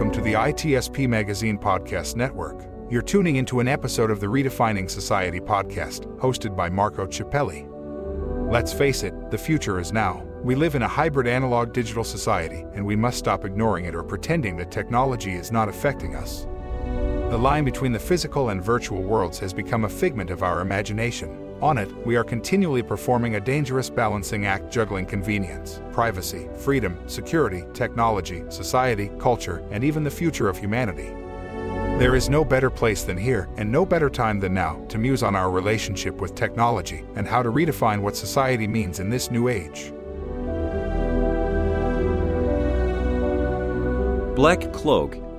Welcome to the ITSP Magazine Podcast Network. You're tuning into an episode of the Redefining Society podcast, hosted by Marco Ciappelli. Let's face it, the future is now. We live in a hybrid analog digital society, and we must stop ignoring it or pretending that technology is not affecting us. The line between the physical and virtual worlds has become a figment of our imagination. On it, we are continually performing a dangerous balancing act juggling convenience, privacy, freedom, security, technology, society, culture, and even the future of humanity. There is no better place than here, and no better time than now, to muse on our relationship with technology and how to redefine what society means in this new age. BlackCloak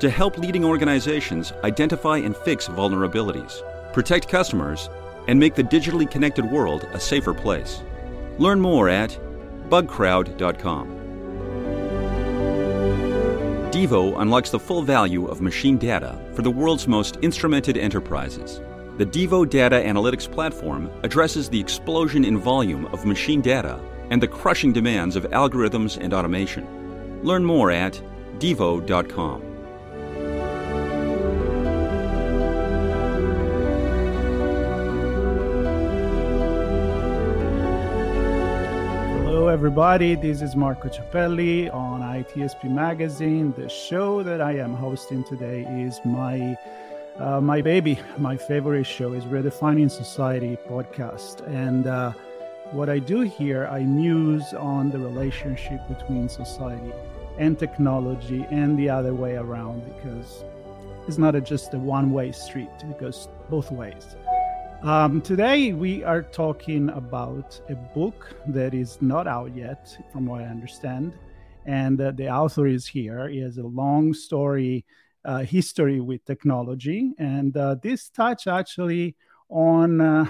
to help leading organizations identify and fix vulnerabilities, protect customers, and make the digitally connected world a safer place. Learn more at bugcrowd.com. Devo unlocks the full value of machine data for the world's most instrumented enterprises. The Devo Data Analytics Platform addresses the explosion in volume of machine data and the crushing demands of algorithms and automation. Learn more at devo.com. everybody. This is Marco Ciappelli on ITSP Magazine. The show that I am hosting today is my uh, my baby. My favorite show is Redefining Society podcast, and uh, what I do here, I muse on the relationship between society and technology, and the other way around, because it's not a, just a one-way street; it goes both ways. Um, today, we are talking about a book that is not out yet, from what I understand. And uh, the author is here. He has a long story uh, history with technology. And uh, this touch actually on uh,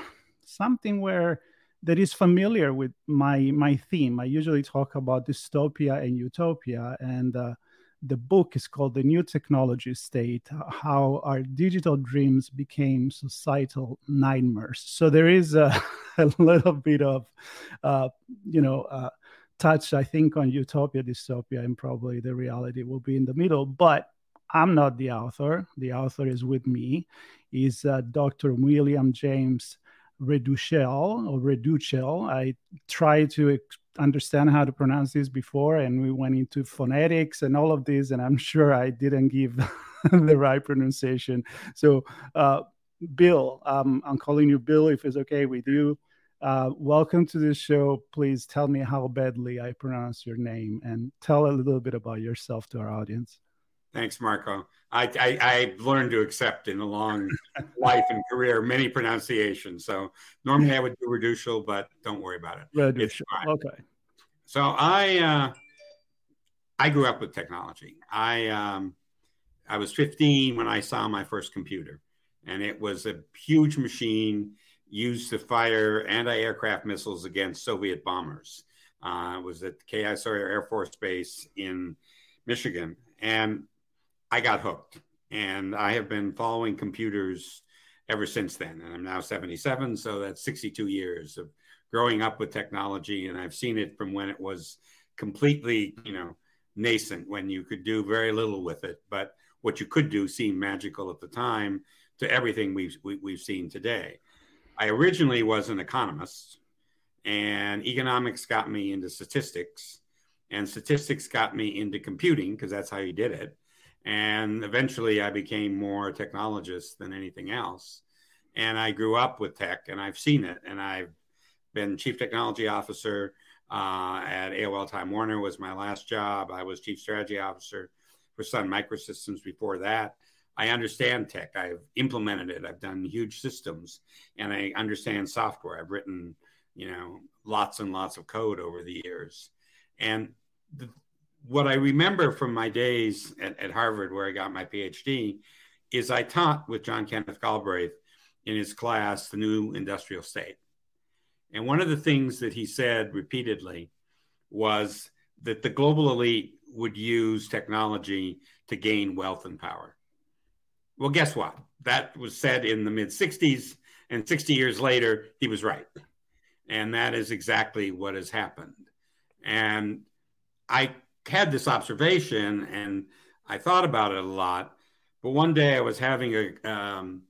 something where that is familiar with my my theme. I usually talk about dystopia and utopia, and uh, the book is called The New Technology State How Our Digital Dreams Became Societal Nightmares. So there is a, a little bit of, uh, you know, uh, touch, I think, on utopia, dystopia, and probably the reality will be in the middle. But I'm not the author. The author is with me. Is uh, Dr. William James Raduchel or Raduchel. I try to understand how to pronounce this before and we went into phonetics and all of this and i'm sure i didn't give the right pronunciation. So uh, bill um, i'm calling you bill if it's okay with you. Uh, welcome to the show. Please tell me how badly i pronounce your name and tell a little bit about yourself to our audience. Thanks marco I, I, I learned to accept in a long life and career many pronunciations. So normally I would do Raduchel, but don't worry about it. Raduchel. Okay. So I uh, I grew up with technology. I um, I was 15 when I saw my first computer, and it was a huge machine used to fire anti-aircraft missiles against Soviet bombers. Uh, it was at K.I. Sawyer Air Force Base in Michigan, and I got hooked, and I have been following computers ever since then. And I'm now 77, so that's 62 years of growing up with technology, and I've seen it from when it was completely, you know, nascent, when you could do very little with it, but what you could do seemed magical at the time to everything we've we, have we have seen today. I originally was an economist, and economics got me into statistics, and statistics got me into computing because that's how you did it and eventually, I became more a technologist than anything else. And I grew up with tech and I've seen it. And I've been chief technology officer uh, at AOL Time Warner was my last job. I was chief strategy officer for Sun Microsystems before that. I understand tech. I've implemented it. I've done huge systems, and I understand software. I've written, you know, lots and lots of code over the years. And the, what I remember from my days at, at, Harvard, where I got my PhD, is I taught with John Kenneth Galbraith in his class, The New Industrial State. And one of the things that he said repeatedly was that the global elite would use technology to gain wealth and power. Well, guess what? That was said in the mid 60s, and 60 years later, he was right. And that is exactly what has happened. And I had this observation and I thought about it a lot. But one day I was having a um,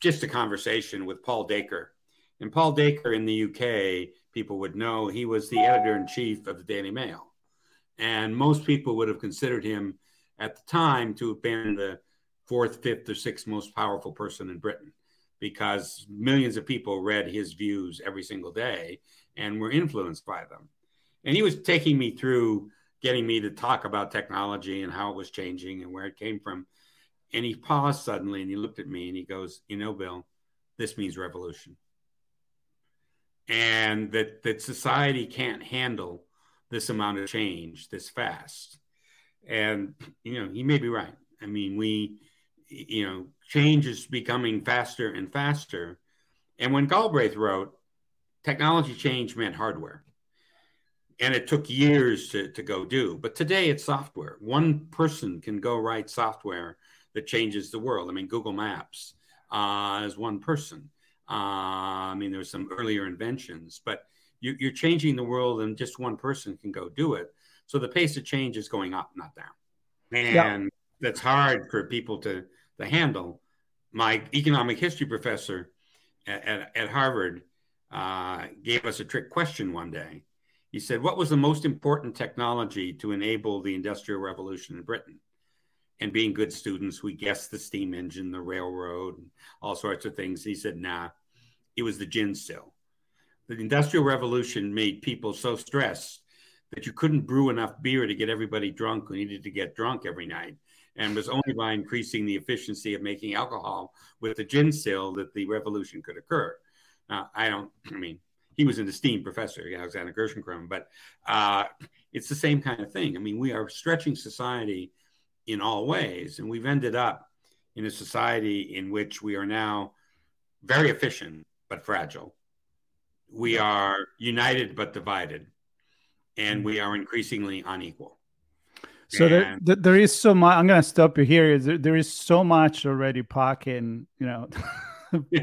just a conversation with Paul Dacre. And Paul Dacre in the UK, people would know he was the editor in chief of the Daily Mail. And most people would have considered him at the time to have been the fourth, fifth, or sixth most powerful person in Britain because millions of people read his views every single day and were influenced by them. And he was taking me through getting me to talk about technology and how it was changing and where it came from. And he paused suddenly and he looked at me and he goes, You know, Bill, this means revolution. And that, that society can't handle this amount of change this fast. And, you know, he may be right. I mean, we, you know, change is becoming faster and faster. And when Galbraith wrote, technology change meant hardware. And it took years to, to go do. But today it's software. One person can go write software that changes the world. I mean, Google Maps uh, is one person. Uh, I mean, there's some earlier inventions, but you, are changing the world, and just one person can go do it. So the pace of change is going up, not down, and yeah. that's hard for people to to handle. My economic history professor at, at, at Harvard uh, gave us a trick question one day. He said, "What was the most important technology to enable the Industrial Revolution in Britain?" And being good students, we guessed the steam engine, the railroad, and all sorts of things. He said, "Nah, it was the gin still." the industrial revolution made people so stressed that you couldn't brew enough beer to get everybody drunk who needed to get drunk every night and was only by increasing the efficiency of making alcohol with the gin still that the revolution could occur now i don't i mean he was an esteemed professor alexander gerschenkron but uh, it's the same kind of thing i mean we are stretching society in all ways and we've ended up in a society in which we are now very efficient but fragile we are united but divided, and we are increasingly unequal. So there, there is so much. I'm going to stop you here. There, there is so much already packing. You know,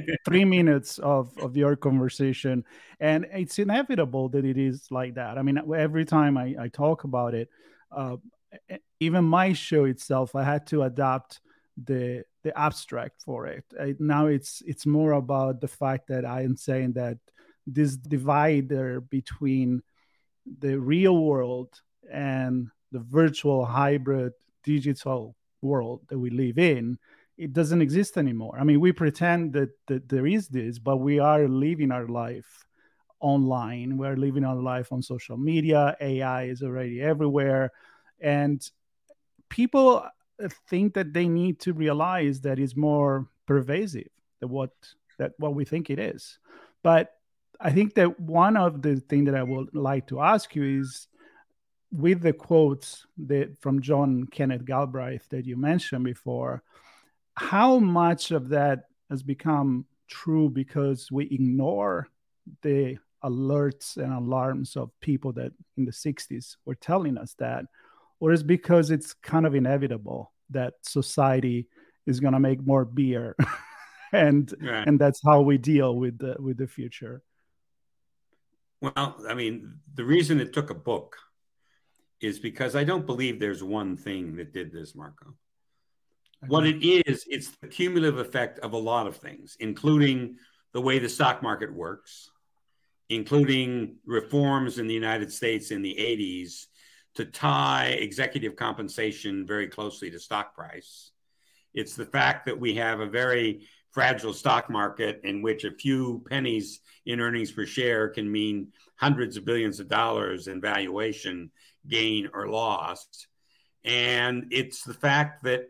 three minutes of of your conversation, and it's inevitable that it is like that. I mean, every time I, I talk about it, uh, even my show itself, I had to adapt the the abstract for it. I, now it's it's more about the fact that I am saying that this divider between the real world and the virtual hybrid digital world that we live in it doesn't exist anymore. I mean we pretend that, that there is this but we are living our life online. We're living our life on social media. Ai is already everywhere. And people think that they need to realize that it's more pervasive than what that what we think it is. But I think that one of the things that I would like to ask you is with the quotes that from John Kenneth Galbraith that you mentioned before, how much of that has become true because we ignore the alerts and alarms of people that in the 60s were telling us that, or is because it's kind of inevitable that society is going to make more beer and right. and that's how we deal with the with the future well, I mean, the reason it took a book is because I don't believe there's one thing that did this, Marco. What it is, it's the cumulative effect of a lot of things, including the way the stock market works, including reforms in the United States in the 80s to tie executive compensation very closely to stock price. It's the fact that we have a very fragile stock market in which a few pennies in earnings per share can mean hundreds of billions of dollars in valuation gain or lost. And it's the fact that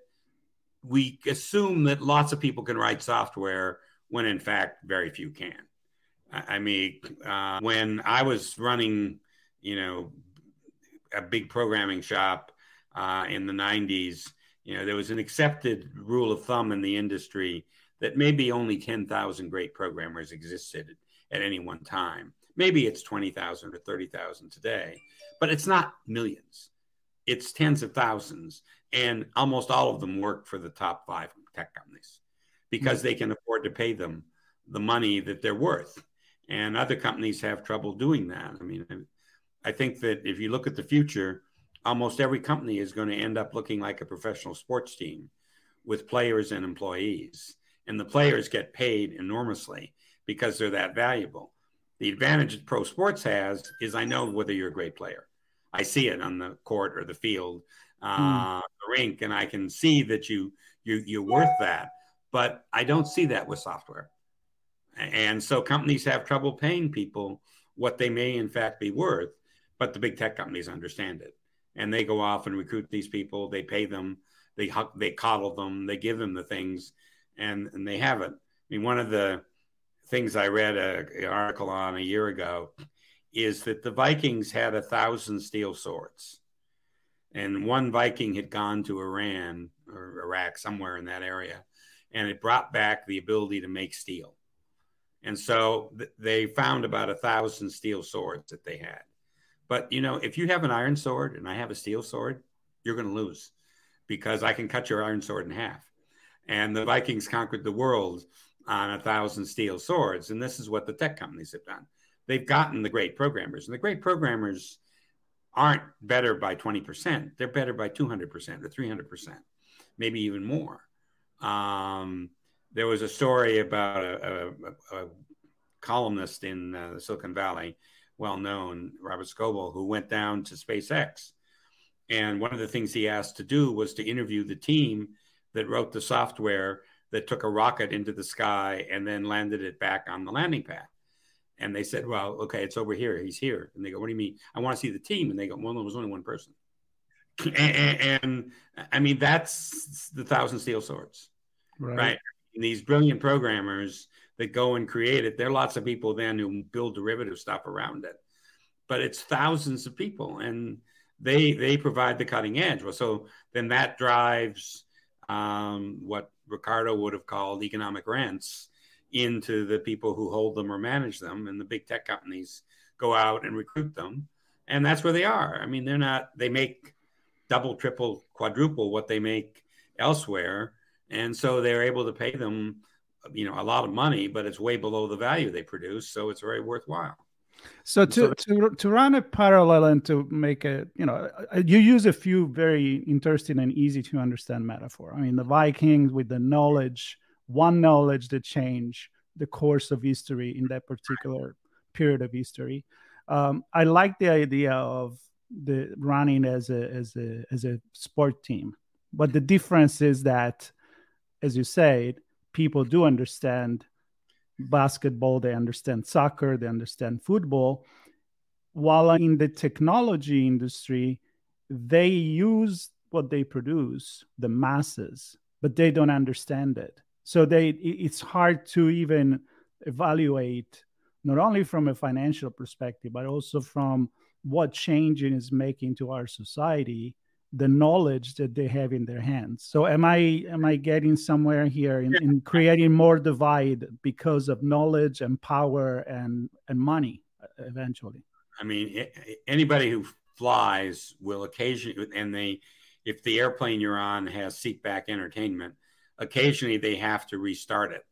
we assume that lots of people can write software when in fact very few can. I mean, uh, when I was running, you know, a big programming shop uh, in the 90s, You know, there was an accepted rule of thumb in the industry that maybe only 10,000 great programmers existed at any one time. Maybe it's 20,000 or 30,000 today, but it's not millions. It's tens of thousands. And almost all of them work for the top five tech companies because mm-hmm. they can afford to pay them the money that they're worth. And other companies have trouble doing that. I mean, I think that if you look at the future, almost every company is going to end up looking like a professional sports team with players and employees. And the players get paid enormously because they're that valuable. The advantage that pro sports has is I know whether you're a great player. I see it on the court or the field, uh, mm. the rink, and I can see that you you you're worth that. But I don't see that with software, and so companies have trouble paying people what they may in fact be worth. But the big tech companies understand it, and they go off and recruit these people. They pay them, they they coddle them, they give them the things, and and they have it. I mean, one of the things I read an article on a year ago is that the Vikings had a thousand steel swords, and one Viking had gone to Iran or Iraq, somewhere in that area, and it brought back the ability to make steel. And so th- they found about a thousand steel swords that they had. But you know, if you have an iron sword and I have a steel sword, you're going to lose because I can cut your iron sword in half. And the Vikings conquered the world on a thousand steel swords. And this is what the tech companies have done. They've gotten the great programmers, and the great programmers aren't better by 20%. They're better by 200% or 300%, maybe even more. Um, there was a story about a, a, a columnist in uh, Silicon Valley, well known, Robert Scoble, who went down to SpaceX. And one of the things he asked to do was to interview the team that wrote the software that took a rocket into the sky and then landed it back on the landing pad. And they said, Well, okay, it's over here. He's here. And they go, What do you mean? I want to see the team. And they go, Well, there was only one person. and, and, I mean, that's the thousand steel swords, right? right? these brilliant programmers that go and create it, there are lots of people then who build derivative stuff around it. But it's thousands of people, and they they provide the cutting edge. Well, so then that drives um, what Ricardo would have called economic rents into the people who hold them or manage them. And the big tech companies go out and recruit them. And that's where they are. I mean, they're not, they make double, triple, quadruple what they make elsewhere. And so they're able to pay them, you know, a lot of money, but it's way below the value they produce. So it's very worthwhile. So to, to to run a parallel and to make a you know uh, you use a few very interesting and easy to understand metaphor. I mean the Vikings with the knowledge, one knowledge that change the course of history in that particular period of history. Um, I like the idea of the running as a as a as a sport team, but the difference is that, as you said, people do understand basketball, they understand soccer, they understand football. While in the technology industry, they use what they produce, the masses, but they don't understand it. So they it's hard to even evaluate not only from a financial perspective, but also from what change it is making to our society the knowledge that they have in their hands. So am i am i getting somewhere here in, in creating more divide because of knowledge and power and and money uh, eventually? I mean anybody who flies will occasionally and they if the airplane you're on has seat back entertainment occasionally they have to restart it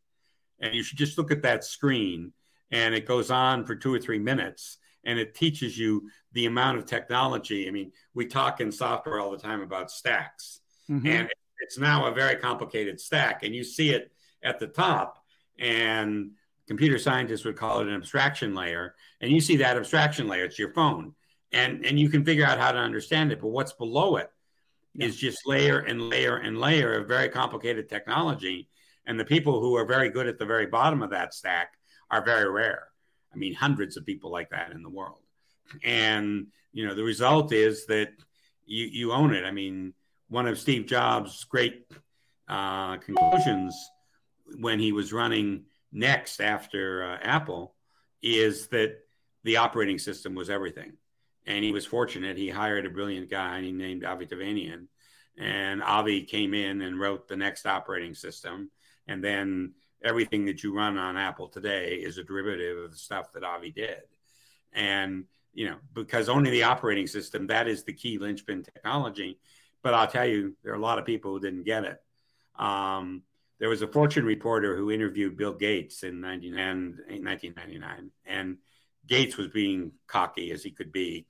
and you should just look at that screen and it goes on for two or three minutes and it teaches you the amount of technology. I mean, we talk in software all the time about stacks, mm-hmm. and it's now a very complicated stack, and you see it at the top, and computer scientists would call it an abstraction layer, and you see that abstraction layer, it's your phone, and and you can figure out how to understand it, but what's below it yeah. is just layer and layer and layer of very complicated technology, and the people who are very good at the very bottom of that stack are very rare. I mean, hundreds of people like that in the world. And, you know, the result is that you, you own it. I mean, one of Steve Jobs' great uh, conclusions when he was running NeXT after uh, Apple is that the operating system was everything. And he was fortunate. He hired a brilliant guy he named Avi Tevanian And Avi came in and wrote the NeXT operating system. And then everything that you run on Apple today is a derivative of the stuff that Avi did. And, you know, because only the operating system, that is the key linchpin technology. But I'll tell you, there are a lot of people who didn't get it. Um, there was a Fortune reporter who interviewed Bill Gates in 1999, and Gates was being cocky as he could be.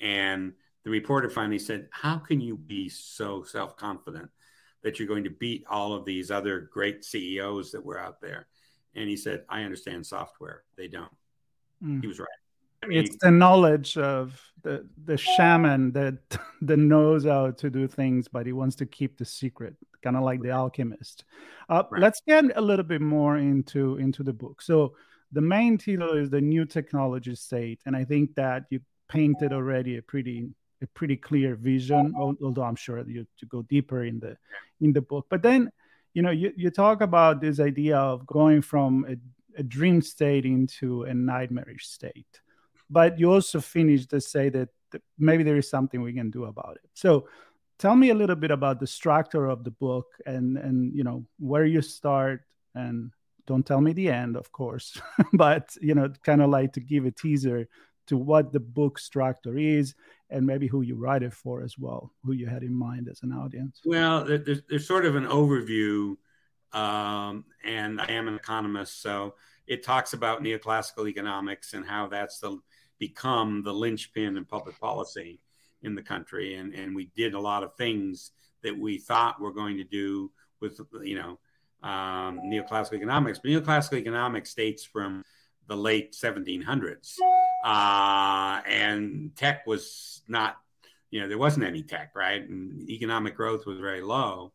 And the reporter finally said, How can you be so self confident that you're going to beat all of these other great CEOs that were out there? And he said, I understand software. They don't. Mm. He was right. I mean, it's the knowledge of the the shaman that that knows how to do things, but he wants to keep the secret, kind of like the alchemist. Uh, right. Let's get a little bit more into into the book. So the main title is the new technology state, and I think that you painted already a pretty a pretty clear vision. Although I'm sure you to go deeper in the in the book, but then you know you, you talk about this idea of going from a, a dream state into a nightmarish state but you also finished to say that maybe there is something we can do about it. So tell me a little bit about the structure of the book and and you know where you start and don't tell me the end of course but you know kind of like to give a teaser to what the book structure is and maybe who you write it for as well who you had in mind as an audience well there's, there's sort of an overview um, and i am an economist so it talks about neoclassical economics and how that's the become the linchpin in public policy in the country. And, and we did a lot of things that we thought we're going to do with, you know, um, neoclassical economics. But neoclassical economics dates from the late 1700s. Uh, and tech was not, you know, there wasn't any tech, right? And economic growth was very low.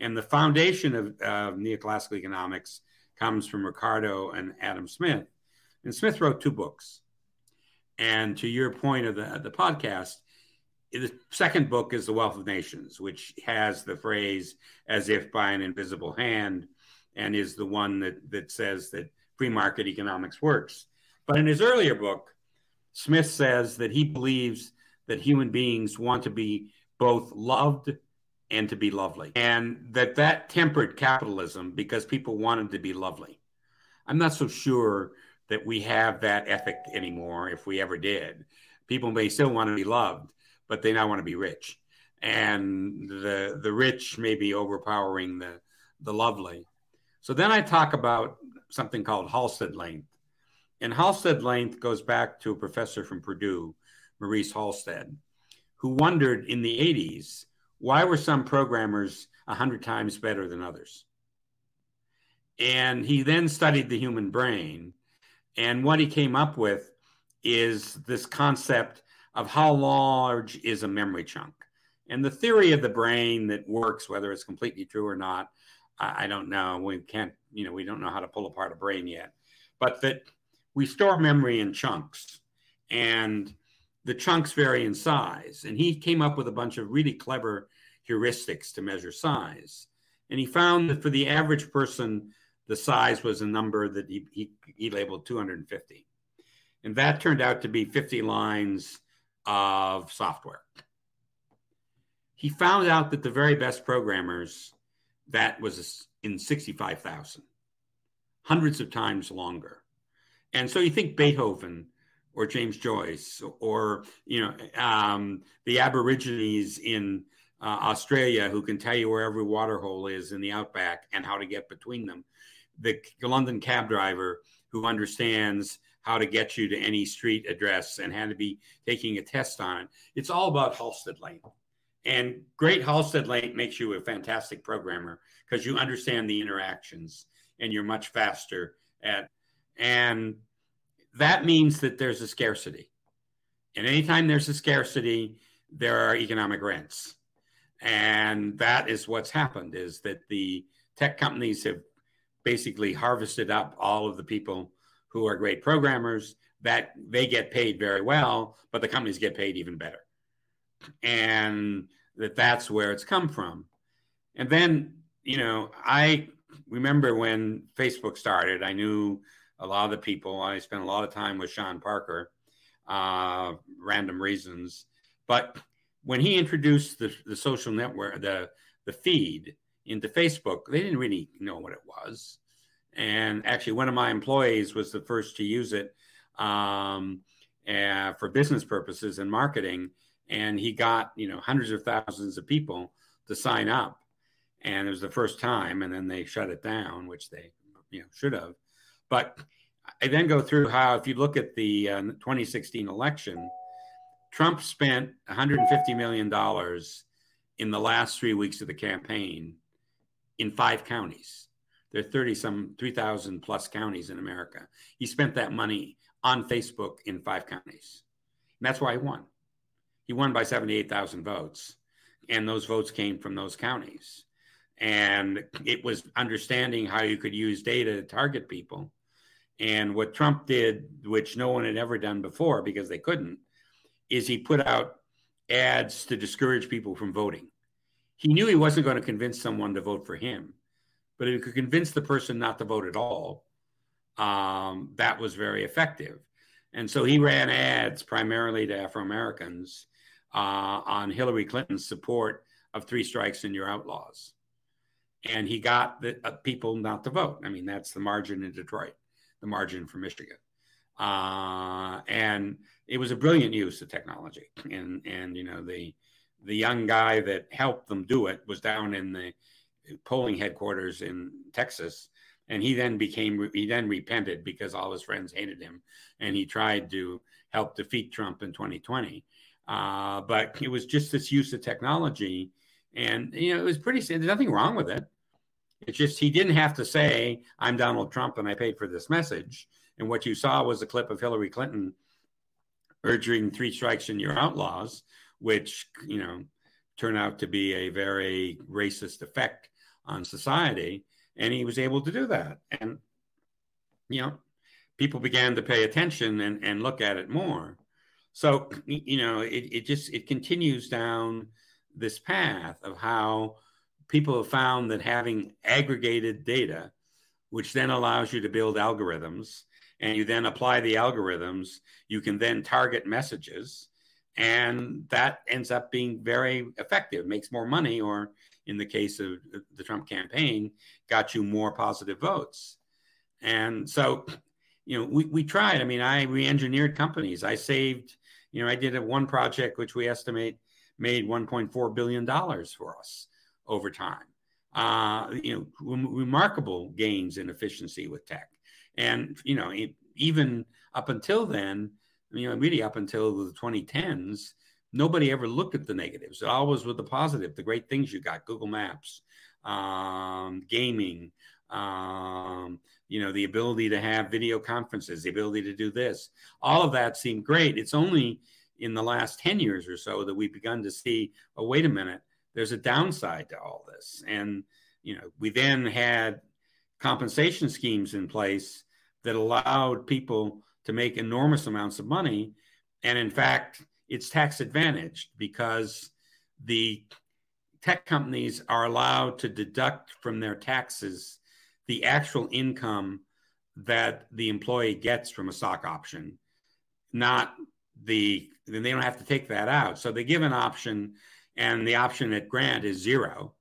And the foundation of uh, neoclassical economics comes from Ricardo and Adam Smith. And Smith wrote two books. And to your point of the, the podcast, the second book is The Wealth of Nations, which has the phrase as if by an invisible hand and is the one that, that says that free market economics works. But in his earlier book, Smith says that he believes that human beings want to be both loved and to be lovely, and that that tempered capitalism because people wanted to be lovely. I'm not so sure that we have that ethic anymore if we ever did. People may still want to be loved, but they now want to be rich. And the the rich may be overpowering the the lovely. So then I talk about something called Halstead length. And Halstead length goes back to a professor from Purdue, Maurice Halstead, who wondered in the 80s why were some programmers 100 times better than others? And he then studied the human brain and what he came up with is this concept of how large is a memory chunk. And the theory of the brain that works, whether it's completely true or not, I, I don't know. We can't, you know, we don't know how to pull apart a brain yet. But that we store memory in chunks and the chunks vary in size. And he came up with a bunch of really clever heuristics to measure size. And he found that for the average person, the size was a number that he, he, he labeled 250. And that turned out to be 50 lines of software. He found out that the very best programmers, that was in 65,000, hundreds of times longer. And so you think Beethoven or James Joyce or, you know, um, the Aborigines in uh, Australia who can tell you where every water hole is in the outback and how to get between them the London cab driver who understands how to get you to any street address and had to be taking a test on it. It's all about Halstead length. And great Halstead length makes you a fantastic programmer because you understand the interactions and you're much faster at and that means that there's a scarcity. And anytime there's a scarcity, there are economic rents. And that is what's happened is that the tech companies have basically harvested up all of the people who are great programmers that they get paid very well, but the companies get paid even better. And that that's where it's come from. And then, you know, I remember when Facebook started, I knew a lot of the people. I spent a lot of time with Sean Parker, uh, random reasons. But when he introduced the, the social network, the, the feed into Facebook, they didn't really know what it was. And actually, one of my employees was the first to use it um, uh, for business purposes and marketing. And he got, you know, hundreds of thousands of people to sign up. And it was the first time. And then they shut it down, which they, you know, should have. But I then go through how, if you look at the uh, 2016 election, Trump spent 150 million dollars in the last three weeks of the campaign in five counties. There are 30 some 3,000 plus counties in America. He spent that money on Facebook in five counties. And that's why he won. He won by 78,000 votes. And those votes came from those counties. And it was understanding how you could use data to target people and what Trump did, which no one had ever done before because they couldn't, is he put out ads to discourage people from voting. He knew he wasn't going to convince someone to vote for him, but if he could convince the person not to vote at all, um, that was very effective. And so he ran ads primarily to Afro Americans uh, on Hillary Clinton's support of three strikes and you're outlaws. And he got the, uh, people not to vote. I mean, that's the margin in Detroit the margin for Michigan. Uh, and it was a brilliant use of technology. And, and, you know, the, the young guy that helped them do it was down in the polling headquarters in Texas. And he then became, he then repented because all his friends hated him. And he tried to help defeat Trump in 2020. Uh, but it was just this use of technology. And, you know, it was pretty, there's nothing wrong with it. It's just he didn't have to say, I'm Donald Trump and I paid for this message. And what you saw was a clip of Hillary Clinton urging three strikes and you're outlaws, which, you know, turned out to be a very racist effect on society. And he was able to do that. And, you know, people began to pay attention and, and look at it more. So, you know, it, it just, it continues down this path of how people have found that having aggregated data, which then allows you to build algorithms, and you then apply the algorithms, you can then target messages, and that ends up being very effective, makes more money, or in the case of the Trump campaign, got you more positive votes. And so, you know, we, we tried. I mean, I re engineered companies. I saved, you know, I did a one project which we estimate made $1.4 billion for us over time. Uh, you know, rem- remarkable gains in efficiency with tech, and you know, it, even up until then, you know, really up until the 2010s, nobody ever looked at the negatives. It always was the positive, the great things you got: Google Maps, um, gaming, um, you know, the ability to have video conferences, the ability to do this. All of that seemed great. It's only in the last 10 years or so that we've begun to see, oh, wait a minute, there's a downside to all this. And, you know, we then had compensation schemes in place that allowed people to make enormous amounts of money. And in fact, it's tax advantaged because the tech companies are allowed to deduct from their taxes the actual income that the employee gets from a stock option, not the, then they don't have to take that out. So they give an option and the option at grant is zero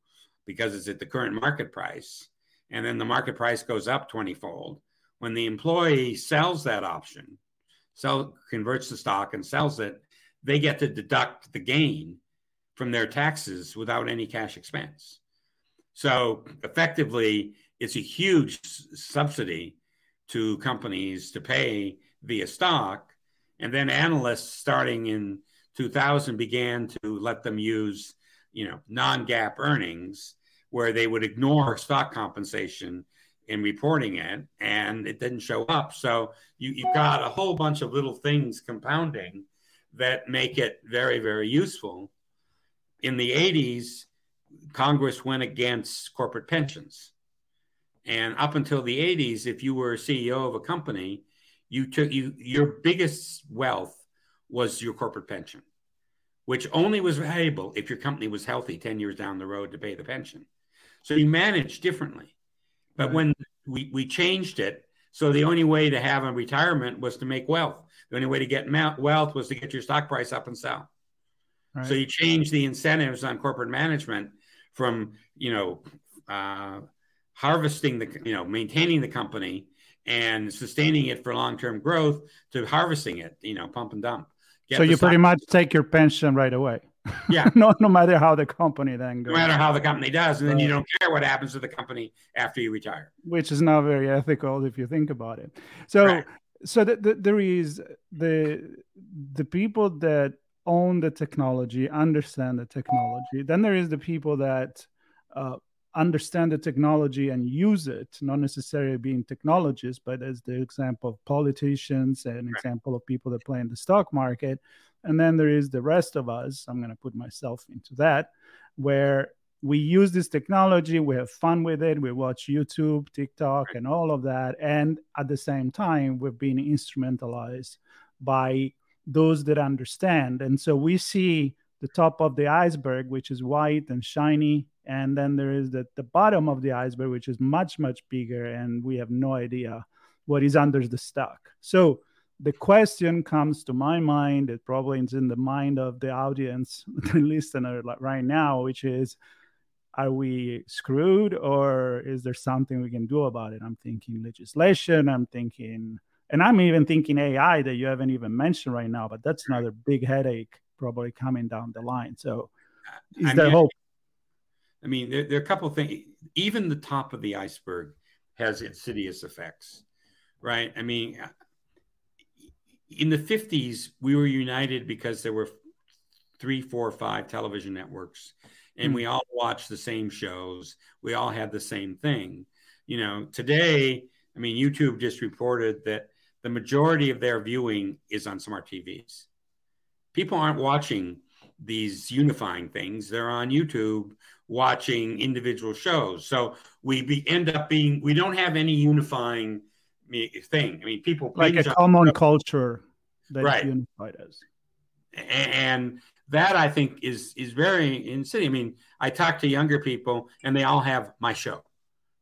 because it's at the current market price. And then the market price goes up 20 fold. When the employee sells that option, sell, converts the stock and sells it, they get to deduct the gain from their taxes without any cash expense. So effectively, it's a huge subsidy to companies to pay via stock. And then analysts starting in 2000 began to let them use, you know, non-GAAP earnings where they would ignore stock compensation in reporting it and it didn't show up. So you, you've got a whole bunch of little things compounding that make it very, very useful. In the 80s, Congress went against corporate pensions. And up until the 80s, if you were a CEO of a company, you took you your biggest wealth was your corporate pension, which only was valuable if your company was healthy 10 years down the road to pay the pension. So you managed differently. But when we, we changed it, so the only way to have a retirement was to make wealth. The only way to get wealth was to get your stock price up and sell. Right. So you change the incentives on corporate management from you know uh, harvesting the you know maintaining the company and sustaining it for long-term growth to harvesting it you know pump and dump. Get so you pretty much take your pension right away. Yeah. No no matter how the company then goes. No matter how the company does and then you don't care what happens to the company after you retire. Which is not very ethical if you think about it. So right. So the, the, there is the the people that own the technology understand the technology then there is the people that uh, understand the technology and use it, not necessarily being technologists, but as the example of politicians and right. example of people that play in the stock market. And then there is the rest of us, I'm going to put myself into that, where we use this technology, we have fun with it, we watch YouTube, TikTok, and all of that. And at the same time, we've been instrumentalized by those that understand. And so we see the top of the iceberg, which is white and shiny and then there is the, the bottom of the iceberg which is much much bigger and we have no idea what is under the stock so the question comes to my mind it probably is in the mind of the audience the listener right now which is are we screwed or is there something we can do about it i'm thinking legislation i'm thinking and i'm even thinking ai that you haven't even mentioned right now but that's another big headache probably coming down the line so is I there mean, hope I mean, there, there are a couple of things. Even the top of the iceberg has insidious effects, right? I mean, uh, in the 50s, we were united because there were three, four, five television networks, and mm. we all watch the same shows. We all had the same thing. You know, today, I mean, YouTube just reported that the majority of their viewing is on smart TVs. People aren't watching these unifying things, they're on YouTube watching individual shows. So we be, end up being we don't have any unifying thing. I mean, people like a common culture that right. unified us. And that I think is is very insidious. I mean, I talk to younger people, and they all have my show.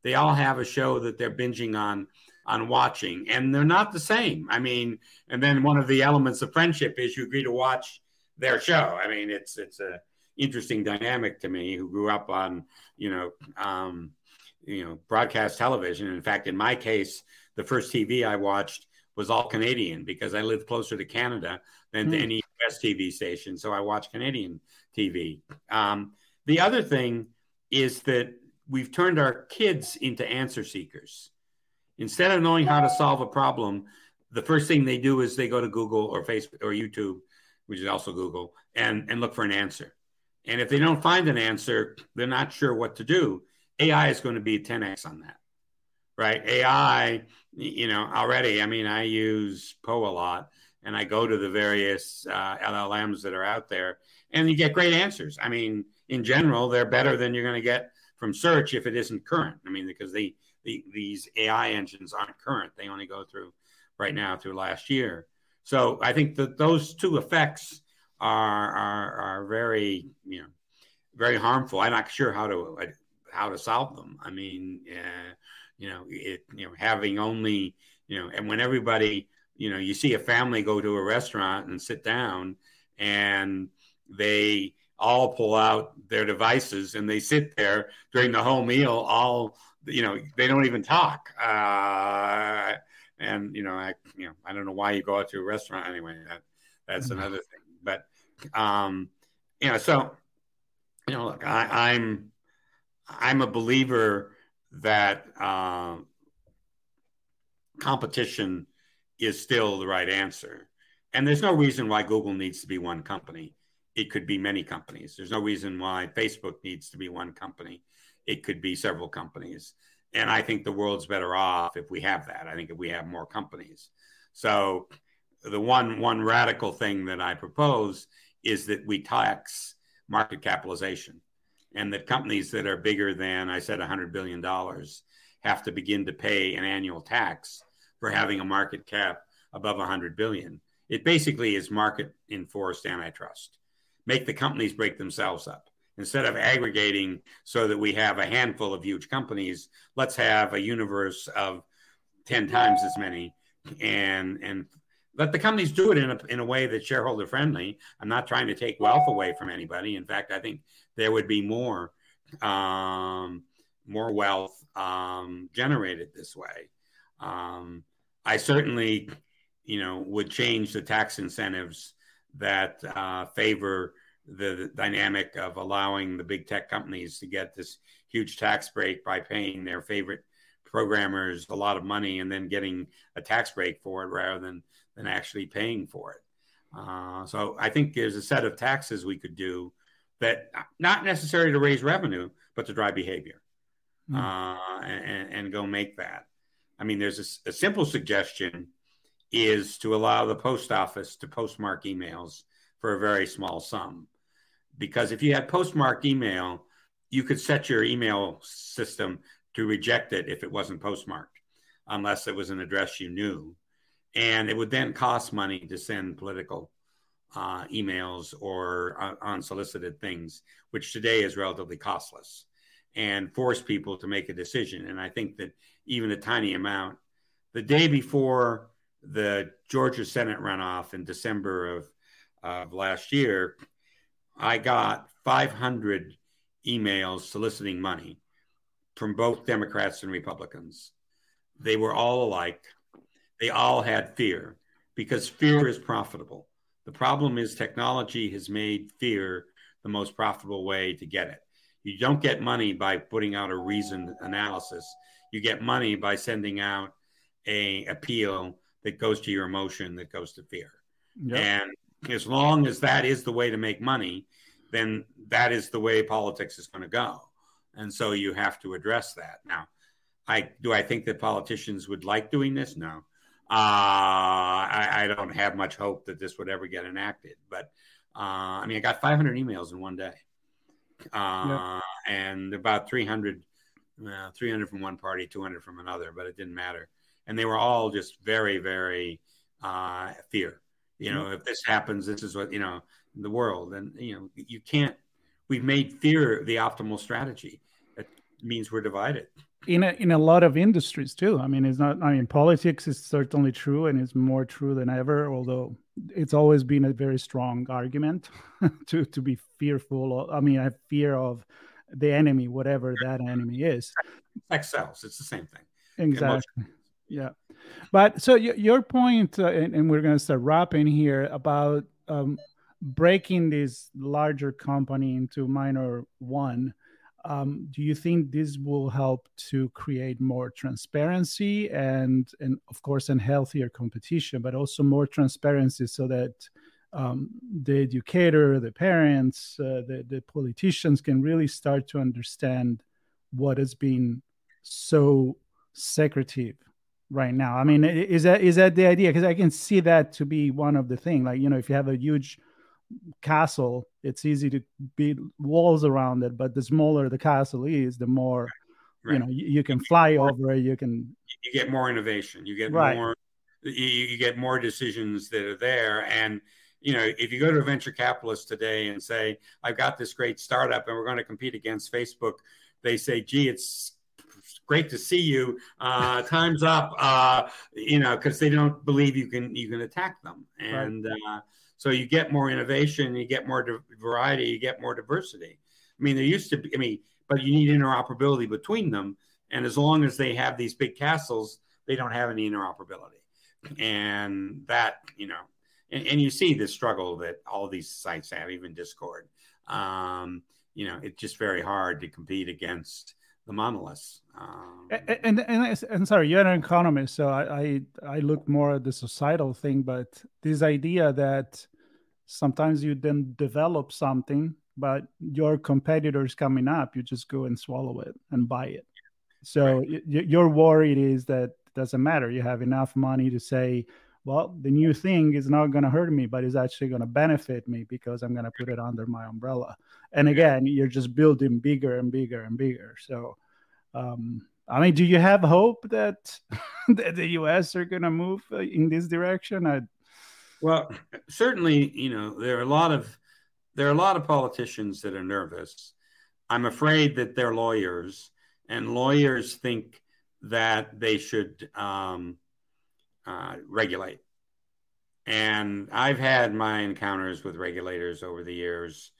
They all have a show that they're binging on on watching, and they're not the same. I mean, and then one of the elements of friendship is you agree to watch their show. I mean, it's it's a interesting dynamic to me who grew up on you know um, you know broadcast television. In fact, in my case, the first TV I watched was all Canadian because I lived closer to Canada than to hmm. any TV station, so I watch Canadian TV. Um, the other thing is that we've turned our kids into answer seekers. Instead of knowing how to solve a problem, the first thing they do is they go to Google or Facebook or YouTube, which is also Google, and, and look for an answer. And if they don't find an answer, they're not sure what to do. AI is going to be 10x on that, right? AI, you know, already, I mean, I use Poe a lot and I go to the various uh, LLMs that are out there and you get great answers. I mean, in general, they're better than you're going to get from search if it isn't current. I mean, because they, the, these AI engines aren't current. They only go through right now through last year. So I think that those two effects are are, are very you know very harmful. I'm not sure how to how to solve them. I mean, uh, you know, it you know having only you know, and when everybody you know, you see a family go to a restaurant and sit down, and they all pull out their devices and they sit there during the whole meal all you know they don't even talk. Uh, and you know i you know i don't know why you go out to a restaurant anyway. That, that's mm-hmm. another thing. But um, you know, so you know, look, I, I'm, I'm a believer that uh, competition is still the right answer, and there's no reason why Google needs to be one company. It could be many companies. There's no reason why Facebook needs to be one company. It could be several companies. And I think the world's better off if we have that. I think if we have more companies. So the one one radical thing that I propose is that we tax market capitalization, and that companies that are bigger than I said 100 billion dollars have to begin to pay an annual tax for having a market cap above 100 billion. It basically is market enforced antitrust. Make the companies break themselves up. Instead of aggregating so that we have a handful of huge companies, let's have a universe of 10 times as many and and let the companies do it in a, in a way that's shareholder friendly. I'm not trying to take wealth away from anybody. In fact, I think there would be more um, more wealth um, generated this way. Um, I certainly, you know, would change the tax incentives that uh, favor the, the dynamic of allowing the big tech companies to get this huge tax break by paying their favorite programmers a lot of money and then getting a tax break for it rather than than actually paying for it. Uh, so I think there's a set of taxes we could do that not necessarily to raise revenue, but to drive behavior mm. uh, and, and, go make that. I mean, there's a, a, simple suggestion is to allow the post office to postmark emails for a very small sum. Because if you had postmark email, you could set your email system to reject it if it wasn't postmarked, unless it was an address you knew. And it would then cost money to send political uh, emails or uh, unsolicited things, which today is relatively costless, and force people to make a decision. And I think that even a tiny amount, the day before the Georgia Senate runoff in December of, of last year, I got 500 emails soliciting money from both Democrats and Republicans. They were all alike. They all had fear because fear is profitable. The problem is technology has made fear the most profitable way to get it. You don't get money by putting out a reasoned analysis. You get money by sending out a appeal that goes to your emotion, that goes to fear. Yep. And as long as that is the way to make money, then that is the way politics is going to go. And so you have to address that. Now, I do I think that politicians would like doing this? No. Uh, I, I, don't have much hope that this would ever get enacted. But uh, I mean, I got 500 emails in one day, uh, and about 300, 300 from one party, 200 from another, but it didn't matter. And they were all just very, very uh, fear. You know, if this happens, this is what you know the world, and you know you can't. We've made fear the optimal strategy. That means we're divided in a, in a lot of industries too. I mean, it's not. I mean, politics is certainly true, and it's more true than ever. Although it's always been a very strong argument to to be fearful. I mean, I have fear of the enemy, whatever that enemy is. Sex sells. It's the same thing. Exactly. Yeah, but so your point, uh, and, and, we're going to start wrapping here about um, breaking this larger company into minor one um, do you think this will help to create more transparency and and of course and healthier competition but also more transparency so that um, the educator the parents uh, the, the politicians can really start to understand what has been so secretive right now i mean is that is that the idea because i can see that to be one of the things like you know if you have a huge castle, it's easy to build walls around it. But the smaller the castle is, the more right. you know you, you can fly over it. You can you get more innovation. You get right. more. You, you get more decisions that are there, and you know if you go to a venture capitalist today and say, "I've got this great startup, and we're going to compete against Facebook," they say, "Gee, it's great to see you. Uh, time's up. Uh, you know, because they don't believe you can you can attack them, and right. uh, so you get more innovation, you get more variety, you get more diversity. I mean, there used to be, I mean, but you need interoperability between them. And as long as they have these big castles, they don't have any interoperability. And that, you know, and, and you see the struggle that all these sites have, even Discord. Um, you know, it's just very hard to compete against the monoliths. Um, and, and, and and sorry, you're an economist, so I, I I look more at the societal thing, but this idea that sometimes you then develop something, but your competitors coming up, you just go and swallow it and buy it. So right. you're worried is that doesn't matter. You have enough money to say, well, the new thing is not going to hurt me, but it's actually going to benefit me because I'm going to put it under my umbrella. And again, you're just building bigger and bigger and bigger. So, um, I mean, do you have hope that, that the U.S. are going to move uh, in this direction? I... Well, certainly, you know, there are a lot of there are a lot of politicians that are nervous. I'm afraid that they're lawyers, and lawyers think that they should. Um, uh, regulate. And I've had my encounters with regulators over the years,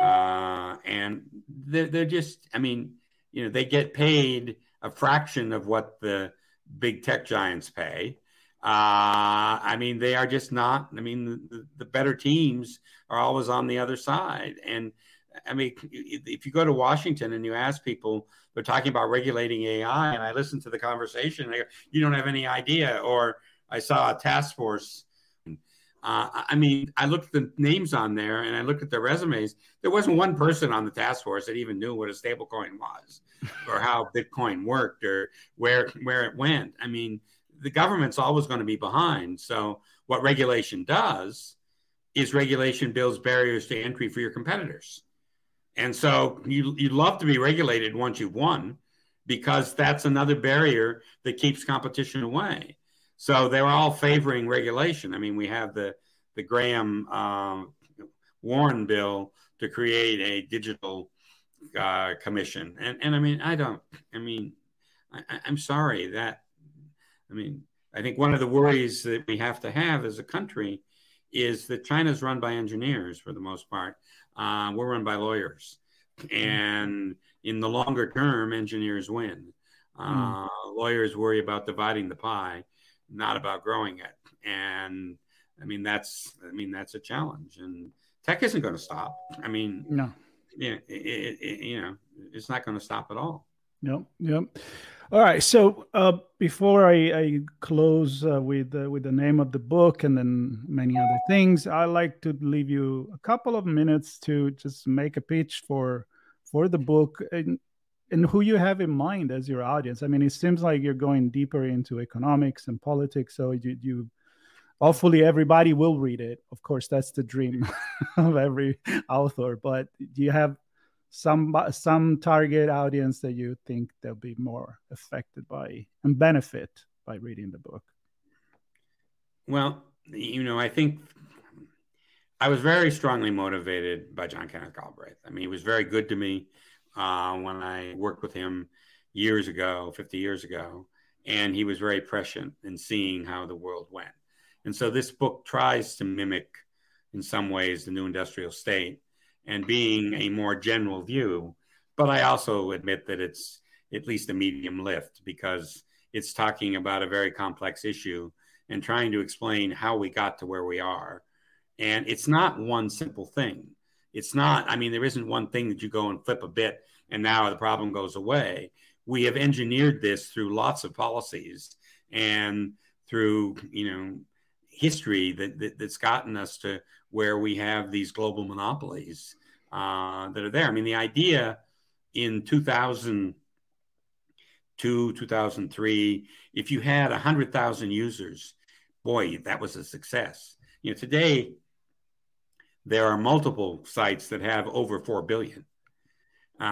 uh, and they're, they're just, I mean, you know, they get paid a fraction of what the big tech giants pay. Uh, I mean, they are just not. I mean, the, the, better teams are always on the other side. And I mean, if you go to Washington and you ask people, they're talking about regulating AI, and I listen to the conversation, and go, you don't have any idea. Or I saw a task force. Uh, I mean, I looked at the names on there and I looked at their resumes. There wasn't one person on the task force that even knew what a stablecoin was, or how Bitcoin worked, or where where it went. I mean, the government's always going to be behind. So what regulation does is regulation builds barriers to entry for your competitors. And so you you'd love to be regulated once you've won because that's another barrier that keeps competition away. So they're all favoring regulation. I mean, we have the the Graham uh, Warren bill to create a digital uh, commission, and and I mean, I don't. I mean, I, I'm sorry that I mean, I think one of the worries that we have to have as a country is that China's run by engineers for the most part. Uh, we're run by lawyers. And in the longer term, engineers win. Uh, mm. Lawyers worry about dividing the pie, not about growing it. And I mean, that's I mean that's a challenge. And tech isn't going to stop. I mean, no, yeah, it, it, it, you know, it's not going to stop at all. Yep, yep. All right. So uh, before I, I close uh, with uh, with the name of the book and then many other things, I like to leave you a couple of minutes to just make a pitch for for the book and and who you have in mind as your audience. I mean, it seems like you're going deeper into economics and politics, so you you hopefully everybody will read it. Of course, that's the dream of every author. But do you have some some target audience that you think they'll be more affected by and benefit by reading the book? Well, you know, I think I was very strongly motivated by John Kenneth Galbraith. I mean, he was very good to me uh, when I worked with him years ago, 50 years ago, and he was very prescient in seeing how the world went. And so this book tries to mimic, in some ways, the new industrial state and being a more general view. But I also admit that it's at least a medium lift because it's talking about a very complex issue and trying to explain how we got to where we are. And it's not one simple thing. It's not, I mean, there isn't one thing that you go and flip a bit and now the problem goes away. We have engineered this through lots of policies and through, you know, history that, that that's gotten us to where we have these global monopolies uh, that are there. I mean, the idea in 2002, 2003, if you had 100,000 users, boy, that was a success. You know, today, there are multiple sites that have over 4 billion. Uh,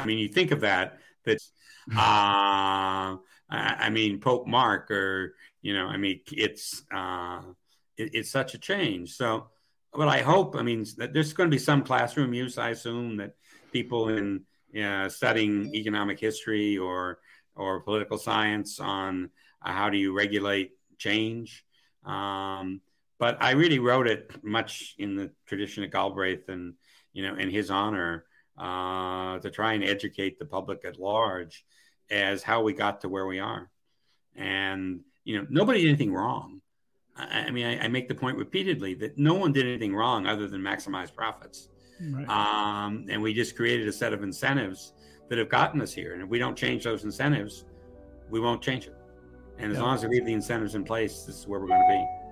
I mean, you think of that, that's, uh, I mean, Pope Mark, or, you know, I mean, it's, uh, it, it's such a change. So, but I hope, I mean, that there's going to be some classroom use, I assume, that people in uh, studying economic history or or political science on uh, how do you regulate change. Um, but I really wrote it much in the tradition of Galbraith and you know in his honor uh, to try and educate the public at large as how we got to where we are. And you know nobody did anything wrong. I, mean, I, I, make the point repeatedly that no one did anything wrong other than maximize profits. Right. Um, and we just created a set of incentives that have gotten us here. And if we don't change those incentives, we won't change it. And as long as we leave the incentives in place, this is where we're going to be.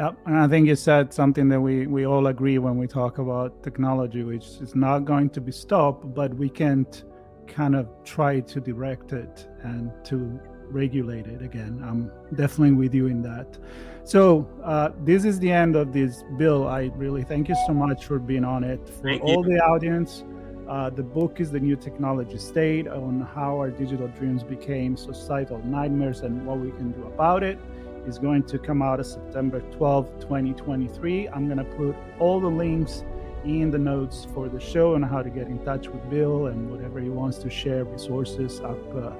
Yep. And I think you said something that we, we all agree when we talk about technology, which is not going to be stopped, but we can't kind of try to direct it and to regulate it again. I'm definitely with you in that. So uh, this is the end of this bill. I really thank you so much for being on it. For thank all you. the audience, uh, the book is the new technology state on how our digital dreams became societal nightmares and what we can do about it. Is going to come out of September 12, 2023. I'm going to put all the links in the notes for the show and how to get in touch with Bill and whatever he wants to share resources up uh,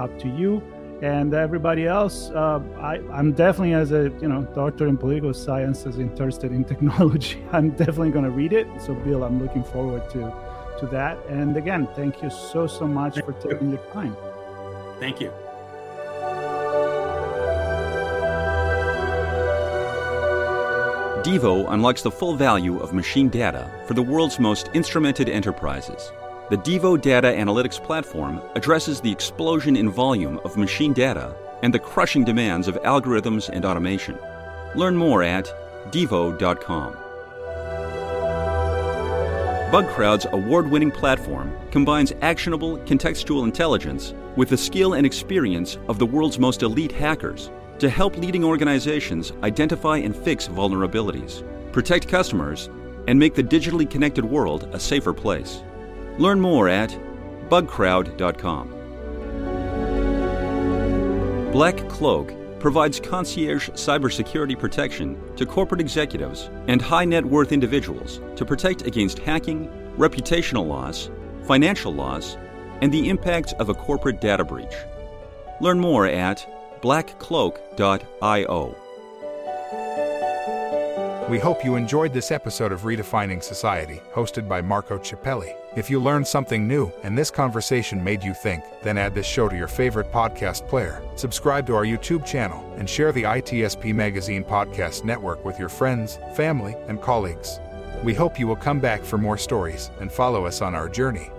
up to you. and everybody else uh, I, i'm definitely as a you know doctor in political science, sciences interested in technology i'm definitely going to read it so bill i'm looking forward to to that and again thank you so so much thank for taking you. your time thank you devo unlocks the full value of machine data for the world's most instrumented enterprises the Devo Data Analytics Platform addresses the explosion in volume of machine data and the crushing demands of algorithms and automation. Learn more at devo.com. Bugcrowd's award winning platform combines actionable contextual intelligence with the skill and experience of the world's most elite hackers to help leading organizations identify and fix vulnerabilities, protect customers, and make the digitally connected world a safer place. Learn more at bugcrowd.com. BlackCloak provides concierge cybersecurity protection to corporate executives and high net worth individuals to protect against hacking, reputational loss, financial loss, and the impact of a corporate data breach. Learn more at blackcloak.io. We hope you enjoyed this episode of Redefining Society, hosted by Marco Ciappelli. If you learned something new and this conversation made you think, then add this show to your favorite podcast player, subscribe to our YouTube channel, and share the ITSPmagazine podcast network with your friends, family, and colleagues. We hope you will come back for more stories and follow us on our journey.